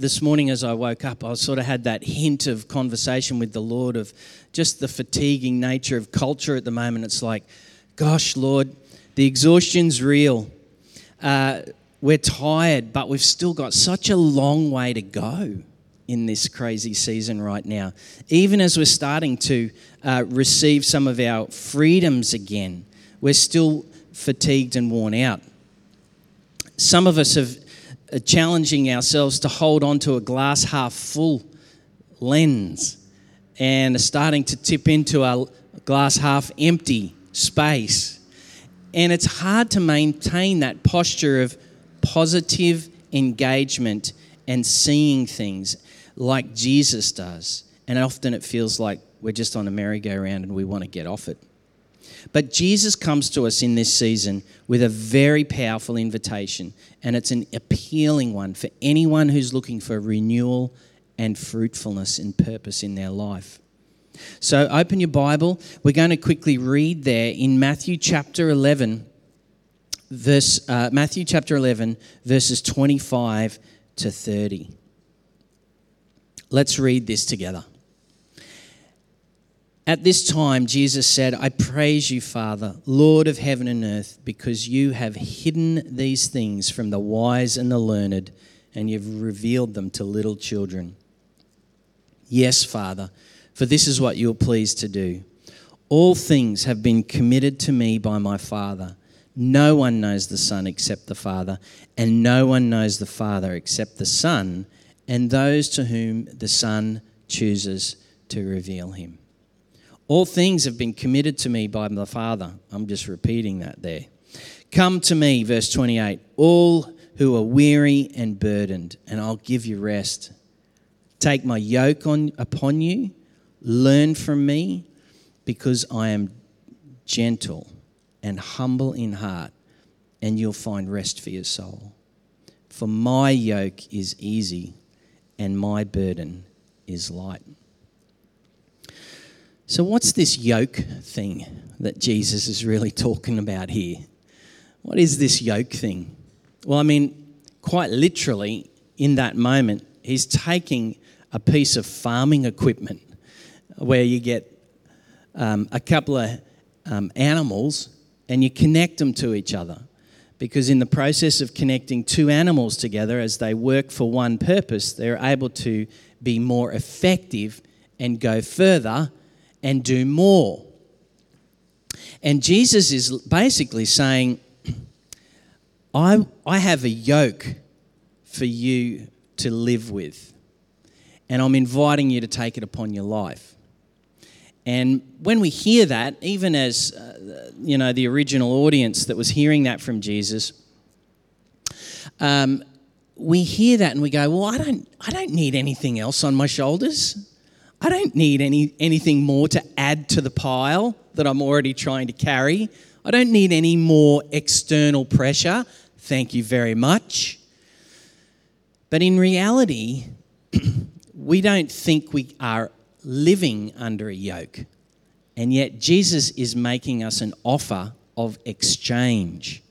This morning, as I woke up, I sort of had that hint of conversation with the Lord of just the fatiguing nature of culture at the moment. It's like, gosh, Lord, the exhaustion's real. Uh, we're tired, but we've still got such a long way to go in this crazy season right now. Even as we're starting to uh, receive some of our freedoms again, we're still fatigued and worn out. Some of us have Uh, challenging ourselves to hold on to a glass half full lens and starting to tip into a glass half empty space. And it's hard to maintain that posture of positive engagement and seeing things like Jesus does. And often it feels like we're just on a merry-go-round and we want to get off it. But Jesus comes to us in this season with a very powerful invitation, and it's an appealing one for anyone who's looking for renewal and fruitfulness and purpose in their life. So open your Bible. We're going to quickly read there in Matthew chapter 11, verse, uh, Matthew chapter 11, verses 25 to 30. Let's read this together. At this time, Jesus said, I praise you, Father, Lord of heaven and earth, because you have hidden these things from the wise and the learned, and you've revealed them to little children. Yes, Father, for this is what you're pleased to do. All things have been committed to me by my Father. No one knows the Son except the Father, and no one knows the Father except the Son, and those to whom the Son chooses to reveal him. All things have been committed to me by the Father. I'm just repeating that there. Come to me, verse 28, all who are weary and burdened, and I'll give you rest. Take my yoke on, upon you, learn from me, because I am gentle and humble in heart, and you'll find rest for your soul. For my yoke is easy, and my burden is light. So, what's this yoke thing that Jesus is really talking about here? What is this yoke thing? Well, I mean, quite literally, in that moment, he's taking a piece of farming equipment where you get um, a couple of um, animals and you connect them to each other. Because in the process of connecting two animals together as they work for one purpose, they're able to be more effective and go further and do more. And Jesus is basically saying, I, I have a yoke for you to live with, and I'm inviting you to take it upon your life. And when we hear that, even as uh, you know the original audience that was hearing that from Jesus, um, we hear that and we go, "Well, I don't, I don't need anything else on my shoulders. I don't need any, anything more to add to the pile that I'm already trying to carry. I don't need any more external pressure. Thank you very much. But in reality, we don't think we are living under a yoke. And yet, Jesus is making us an offer of exchange.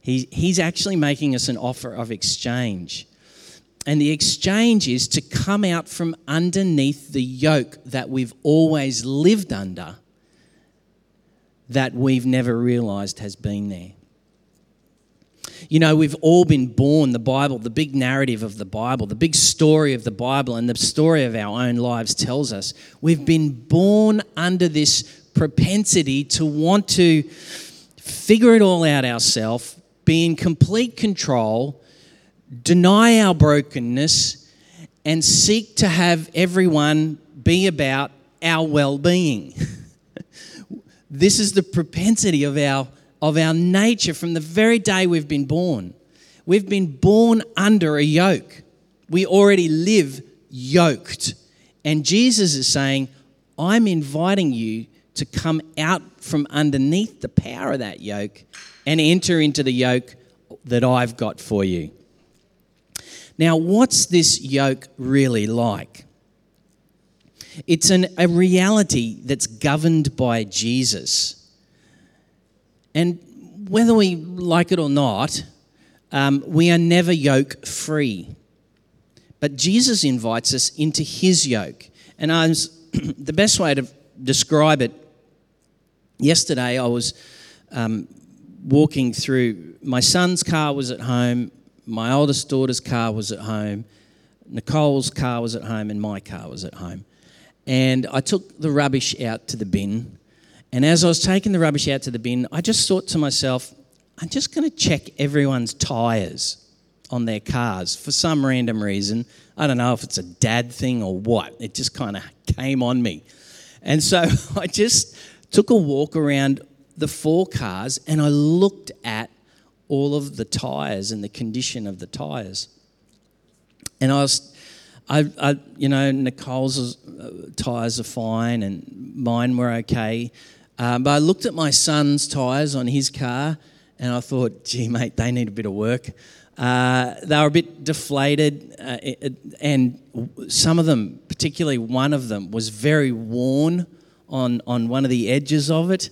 He, he's actually making us an offer of exchange. And the exchange is to come out from underneath the yoke that we've always lived under, that we've never realized has been there. You know, we've all been born, the Bible, the big narrative of the Bible, the big story of the Bible, and the story of our own lives tells us we've been born under this propensity to want to figure it all out ourselves, be in complete control, deny our brokenness, and seek to have everyone be about our well being. this is the propensity of our, of our nature from the very day we've been born. We've been born under a yoke. We already live yoked. And Jesus is saying, I'm inviting you to come out from underneath the power of that yoke and enter into the yoke that I've got for you. Now, what's this yoke really like? It's an, a reality that's governed by Jesus. And whether we like it or not, um, we are never yoke free but Jesus invites us into his yoke. And I was, the best way to describe it, yesterday I was um, walking through, my son's car was at home, my oldest daughter's car was at home, Nicole's car was at home, and my car was at home. And I took the rubbish out to the bin. And as I was taking the rubbish out to the bin, I just thought to myself, I'm just going to check everyone's tyres on their cars for some random reason. I don't know if it's a dad thing or what. It just kind of came on me. And so I just took a walk around the four cars and I looked at all of the tyres and the condition of the tyres. And I was, I, I you know, Nicole's uh, tyres are fine and mine were okay. Um, but I looked at my son's tyres on his car and I thought, gee, mate, they need a bit of work. Uh, they were a bit deflated, uh, and some of them, particularly one of them, was very worn on, on one of the edges of it.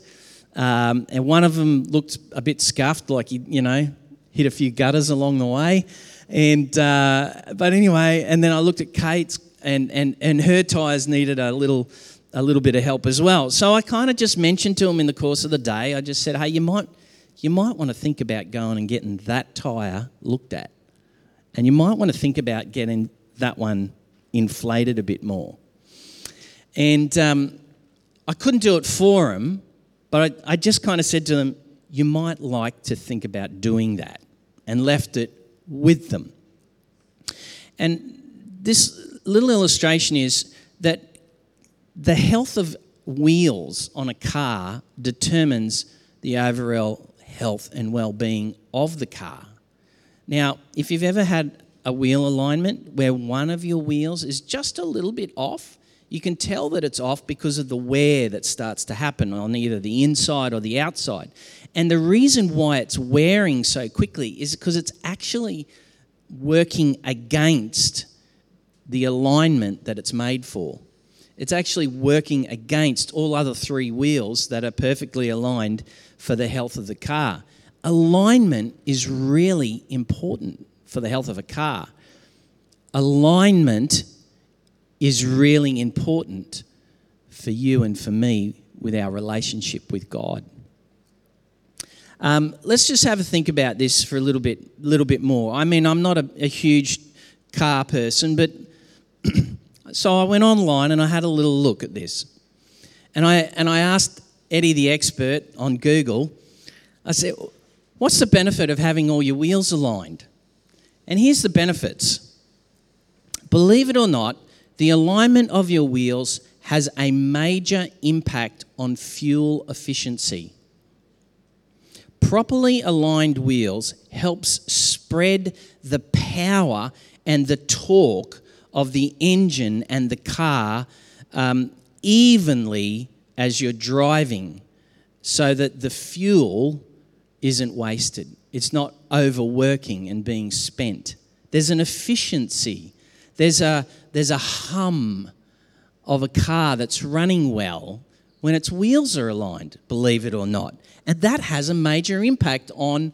Um, and one of them looked a bit scuffed, like he, you know, hit a few gutters along the way. And uh, but anyway, and then I looked at Kate's, and and and her tyres needed a little a little bit of help as well. So I kind of just mentioned to him in the course of the day. I just said, hey, you might you might want to think about going and getting that tyre looked at, and you might want to think about getting that one inflated a bit more. And um, I couldn't do it for him, but I, I just kind of said to them, You might like to think about doing that, and left it with them. And this little illustration is that the health of wheels on a car determines the overall health and well being of the car. Now, if you've ever had a wheel alignment where one of your wheels is just a little bit off, you can tell that it's off because of the wear that starts to happen on either the inside or the outside. And the reason why it's wearing so quickly is because it's actually working against the alignment that it's made for. It's actually working against all other three wheels that are perfectly aligned for the health of the car. Alignment is really important for the health of a car. Alignment is really important for you and for me with our relationship with God. Um, let's just have a think about this for a little bit, little bit more. I mean, I'm not a, a huge car person, but so I went online and I had a little look at this, and I and I asked Eddie, the expert, on Google. I said, "What's the benefit of having all your wheels aligned?" And here's the benefits. Believe it or not, the alignment of your wheels has a major impact on fuel efficiency. Properly aligned wheels helps spread the power and the torque of the engine and the car um, evenly as you're driving so that the fuel isn't wasted. It's not overworking and being spent. There's an efficiency, there's a, there's a hum of a car that's running well when its wheels are aligned, believe it or not. And that has a major impact on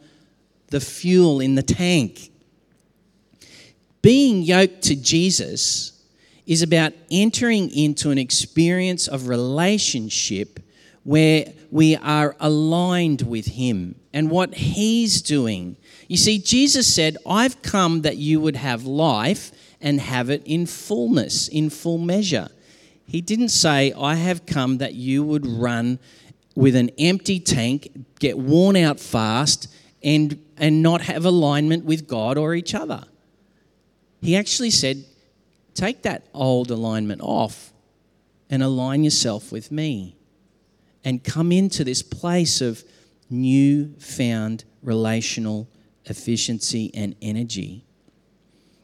the fuel in the tank. Being yoked to Jesus is about entering into an experience of relationship where we are aligned with Him and what He's doing. You see, Jesus said, I've come that you would have life and have it in fullness, in full measure. He didn't say, I have come that you would run with an empty tank, get worn out fast, and, and not have alignment with God or each other. He actually said, Take that old alignment off and align yourself with me and come into this place of new found relational efficiency and energy.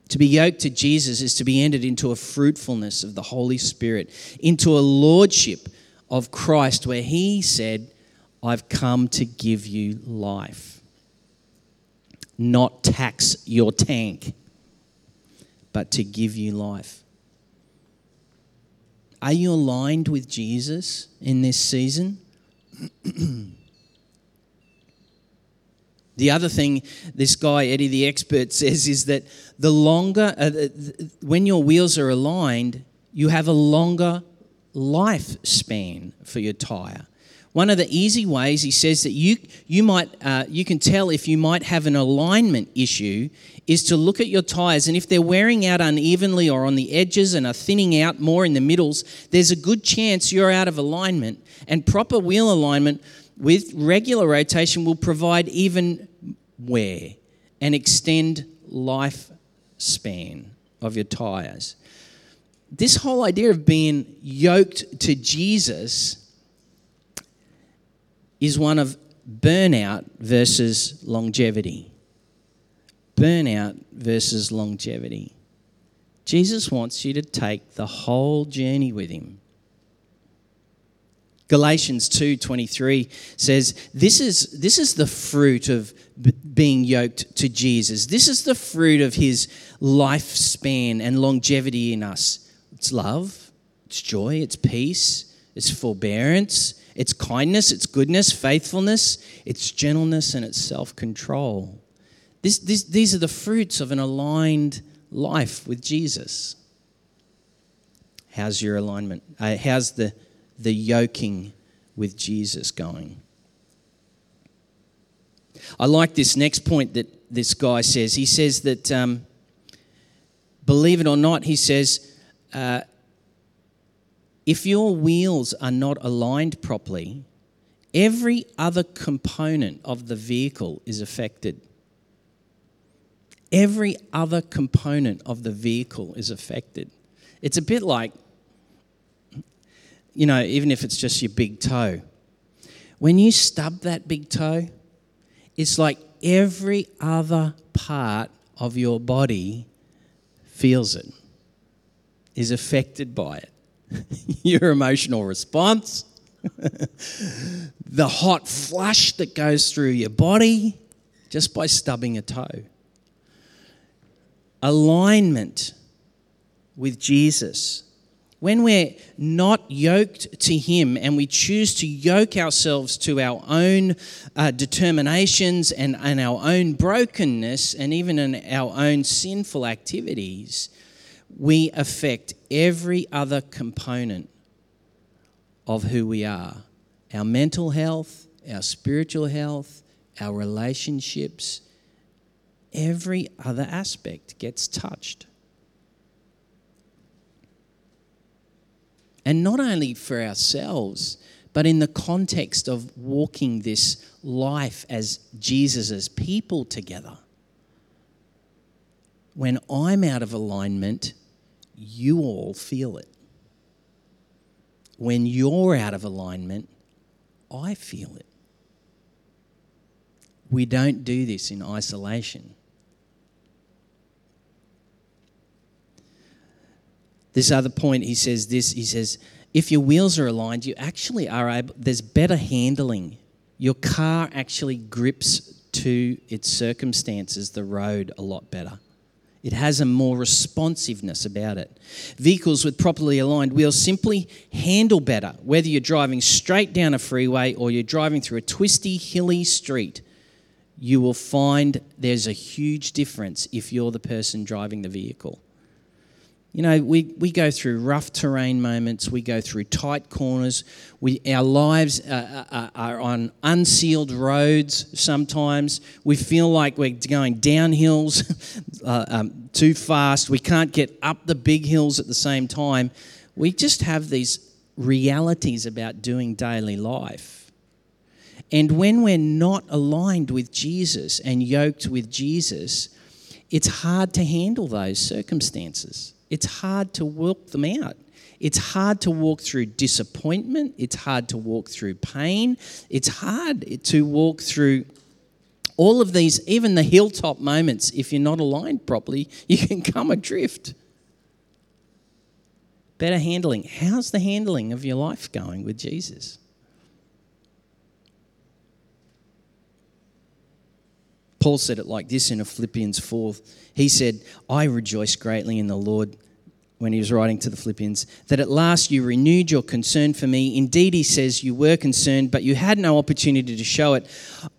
To be yoked to Jesus is to be entered into a fruitfulness of the Holy Spirit, into a lordship of Christ, where He said, I've come to give you life, not tax your tank, but to give you life. Are you aligned with Jesus in this season? The other thing this guy, Eddie the expert, says is that the longer, uh, when your wheels are aligned, you have a longer lifespan for your tire. One of the easy ways he says that you, you, might, uh, you can tell if you might have an alignment issue is to look at your tires, and if they're wearing out unevenly or on the edges and are thinning out more in the middles, there's a good chance you're out of alignment. And proper wheel alignment with regular rotation will provide even wear and extend lifespan of your tires. This whole idea of being yoked to Jesus is one of burnout versus longevity. Burnout versus longevity. Jesus wants you to take the whole journey with him. Galatians 2:23 says this is this is the fruit of b- being yoked to Jesus. This is the fruit of his lifespan and longevity in us. It's love, it's joy, it's peace, it's forbearance, it's kindness, it's goodness, faithfulness, it's gentleness, and it's self control. This, this, these are the fruits of an aligned life with Jesus. How's your alignment? Uh, how's the, the yoking with Jesus going? I like this next point that this guy says. He says that, um, believe it or not, he says, uh, if your wheels are not aligned properly, every other component of the vehicle is affected. Every other component of the vehicle is affected. It's a bit like, you know, even if it's just your big toe. When you stub that big toe, it's like every other part of your body feels it, is affected by it. your emotional response, the hot flush that goes through your body just by stubbing a toe. Alignment with Jesus. When we're not yoked to Him and we choose to yoke ourselves to our own uh, determinations and, and our own brokenness and even in our own sinful activities, we affect every other component of who we are our mental health, our spiritual health, our relationships, every other aspect gets touched. And not only for ourselves, but in the context of walking this life as Jesus' people together. When I'm out of alignment, you all feel it. When you're out of alignment, I feel it. We don't do this in isolation. This other point, he says this he says, if your wheels are aligned, you actually are able, there's better handling. Your car actually grips to its circumstances, the road, a lot better. It has a more responsiveness about it. Vehicles with properly aligned wheels simply handle better, whether you're driving straight down a freeway or you're driving through a twisty, hilly street. You will find there's a huge difference if you're the person driving the vehicle. You know, we, we go through rough terrain moments, we go through tight corners, we, our lives are, are, are on unsealed roads sometimes. We feel like we're going down hills uh, um, too fast, we can't get up the big hills at the same time. We just have these realities about doing daily life. And when we're not aligned with Jesus and yoked with Jesus, it's hard to handle those circumstances. It's hard to work them out. It's hard to walk through disappointment. It's hard to walk through pain. It's hard to walk through all of these, even the hilltop moments. If you're not aligned properly, you can come adrift. Better handling. How's the handling of your life going with Jesus? Paul said it like this in Philippians 4. He said, I rejoice greatly in the Lord when he was writing to the Philippians, that at last you renewed your concern for me. Indeed, he says, you were concerned, but you had no opportunity to show it.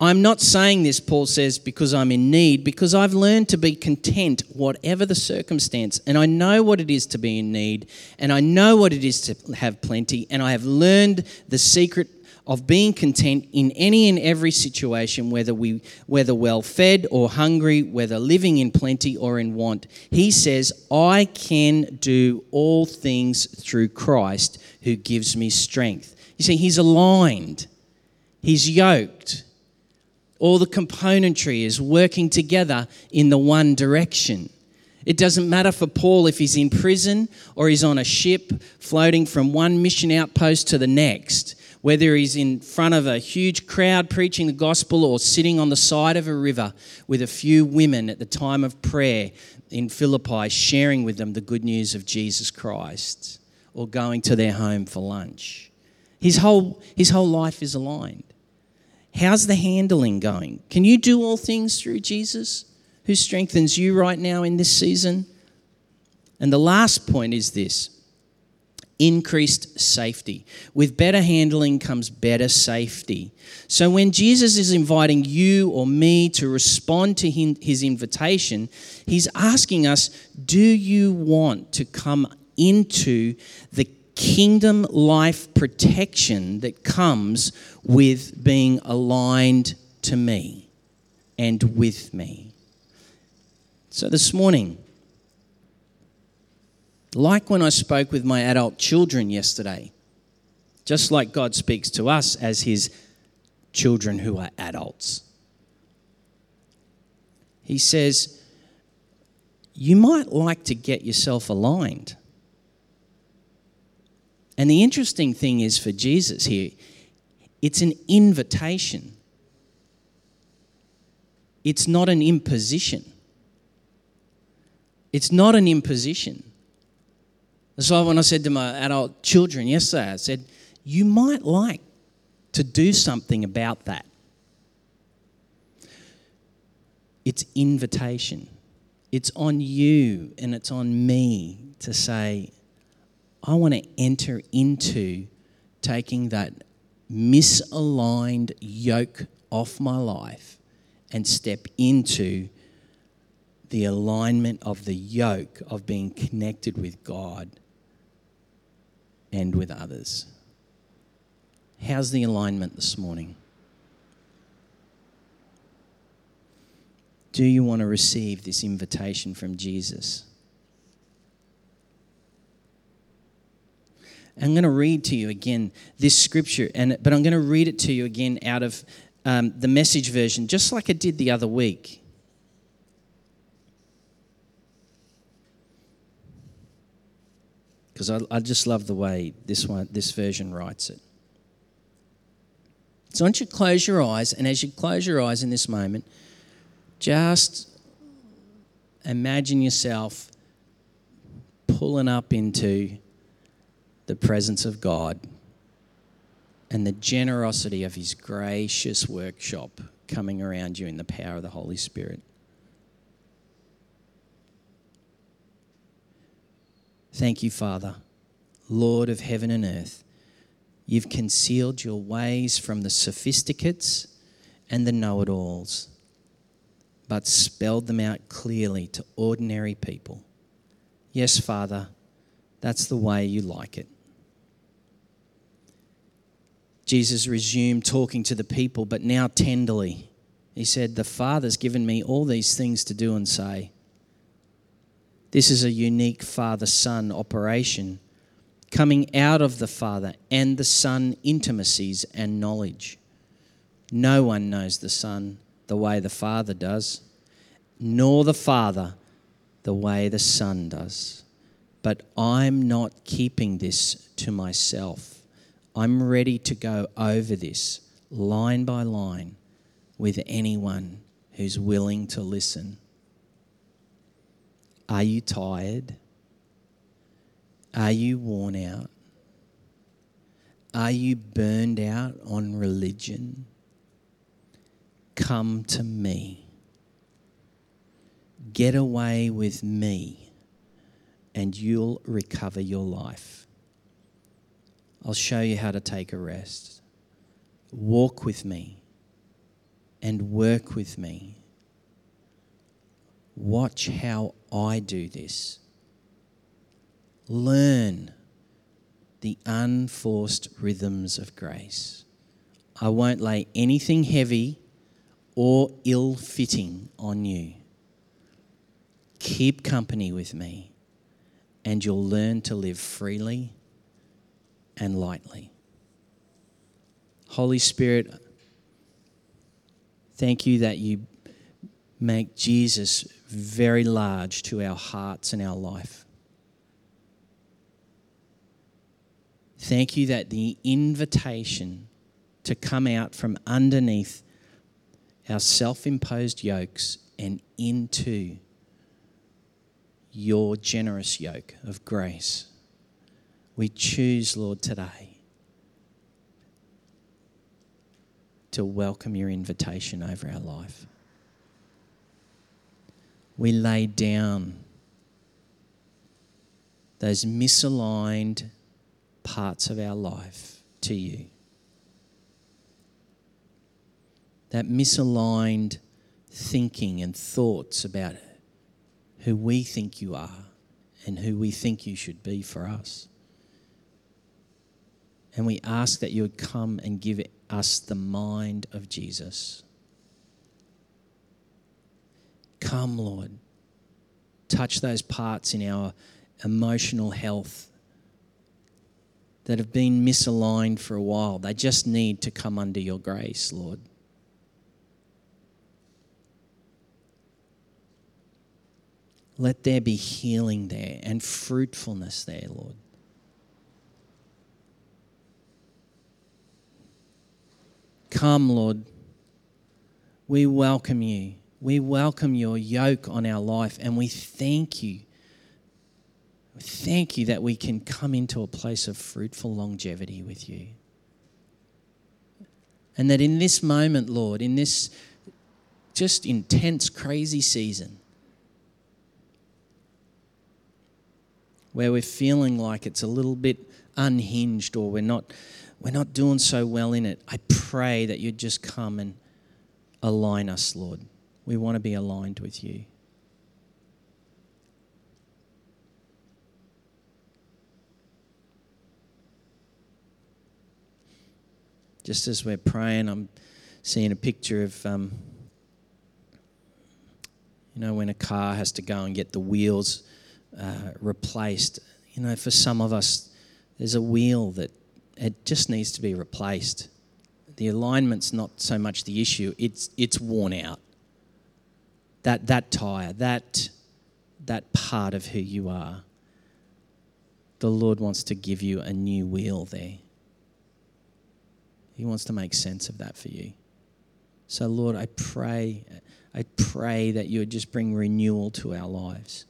I'm not saying this, Paul says, because I'm in need, because I've learned to be content, whatever the circumstance. And I know what it is to be in need, and I know what it is to have plenty, and I have learned the secret of being content in any and every situation, whether, we, whether well fed or hungry, whether living in plenty or in want. He says, I can do all things through Christ who gives me strength. You see, he's aligned, he's yoked. All the componentry is working together in the one direction. It doesn't matter for Paul if he's in prison or he's on a ship floating from one mission outpost to the next whether he's in front of a huge crowd preaching the gospel or sitting on the side of a river with a few women at the time of prayer in Philippi, sharing with them the good news of Jesus Christ, or going to their home for lunch. His whole, his whole life is aligned. How's the handling going? Can you do all things through Jesus, who strengthens you right now in this season? And the last point is this increased safety. With better handling comes better safety. So when Jesus is inviting you or me to respond to his invitation, he's asking us, Do you want to come into the kingdom life protection that comes with being aligned to me and with me? So this morning, like when I spoke with my adult children yesterday, just like God speaks to us as His children who are adults. He says, You might like to get yourself aligned. And the interesting thing is for Jesus here, it's an invitation, it's not an imposition. It's not an imposition. Why when I said to my adult children yesterday, I said, You might like to do something about that. It's invitation. It's on you and it's on me to say, I want to enter into taking that misaligned yoke off my life and step into the alignment of the yoke of being connected with God and with others. How's the alignment this morning? Do you want to receive this invitation from Jesus? I'm going to read to you again this scripture, and, but I'm going to read it to you again out of um, the message version, just like I did the other week. Because I, I just love the way this one, this version writes it. So, once you close your eyes, and as you close your eyes in this moment, just imagine yourself pulling up into the presence of God and the generosity of His gracious workshop coming around you in the power of the Holy Spirit. Thank you, Father, Lord of heaven and earth. You've concealed your ways from the sophisticates and the know it alls, but spelled them out clearly to ordinary people. Yes, Father, that's the way you like it. Jesus resumed talking to the people, but now tenderly. He said, The Father's given me all these things to do and say. This is a unique father son operation coming out of the Father and the Son intimacies and knowledge. No one knows the Son the way the Father does, nor the Father the way the Son does. But I'm not keeping this to myself. I'm ready to go over this line by line with anyone who's willing to listen. Are you tired? Are you worn out? Are you burned out on religion? Come to me. Get away with me, and you'll recover your life. I'll show you how to take a rest. Walk with me and work with me. Watch how I do this. Learn the unforced rhythms of grace. I won't lay anything heavy or ill fitting on you. Keep company with me, and you'll learn to live freely and lightly. Holy Spirit, thank you that you make Jesus very large to our hearts and our life. Thank you that the invitation to come out from underneath our self imposed yokes and into your generous yoke of grace. We choose, Lord, today to welcome your invitation over our life. We lay down those misaligned parts of our life to you. that misaligned thinking and thoughts about who we think you are and who we think you should be for us. And we ask that you would come and give us the mind of Jesus. Come, Lord. Touch those parts in our emotional health that have been misaligned for a while. They just need to come under your grace, Lord. Let there be healing there and fruitfulness there, Lord. Come, Lord. We welcome you. We welcome your yoke on our life and we thank you. Thank you that we can come into a place of fruitful longevity with you. And that in this moment, Lord, in this just intense, crazy season, where we're feeling like it's a little bit unhinged or we're not we're not doing so well in it, I pray that you'd just come and align us, Lord. We want to be aligned with you. Just as we're praying, I'm seeing a picture of, um, you know, when a car has to go and get the wheels uh, replaced. You know, for some of us, there's a wheel that it just needs to be replaced. The alignment's not so much the issue; it's it's worn out. That that tire, that that part of who you are. The Lord wants to give you a new wheel there. He wants to make sense of that for you. So, Lord, I pray, I pray that you would just bring renewal to our lives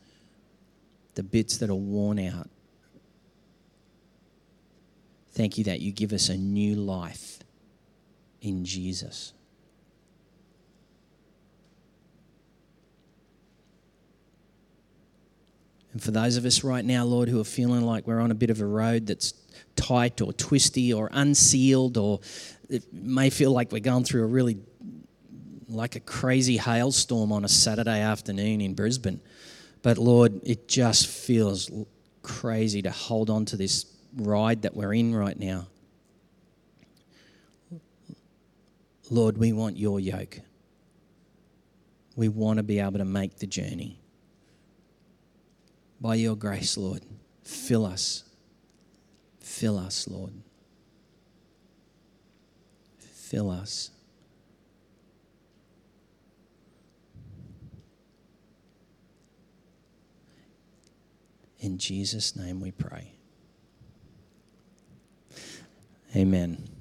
the bits that are worn out. Thank you that you give us a new life in Jesus. And for those of us right now, Lord, who are feeling like we're on a bit of a road that's tight or twisty or unsealed, or it may feel like we're going through a really like a crazy hailstorm on a Saturday afternoon in Brisbane. But Lord, it just feels crazy to hold on to this ride that we're in right now. Lord, we want your yoke. We want to be able to make the journey. By your grace, Lord, fill us. Fill us, Lord. Fill us. In Jesus' name we pray. Amen.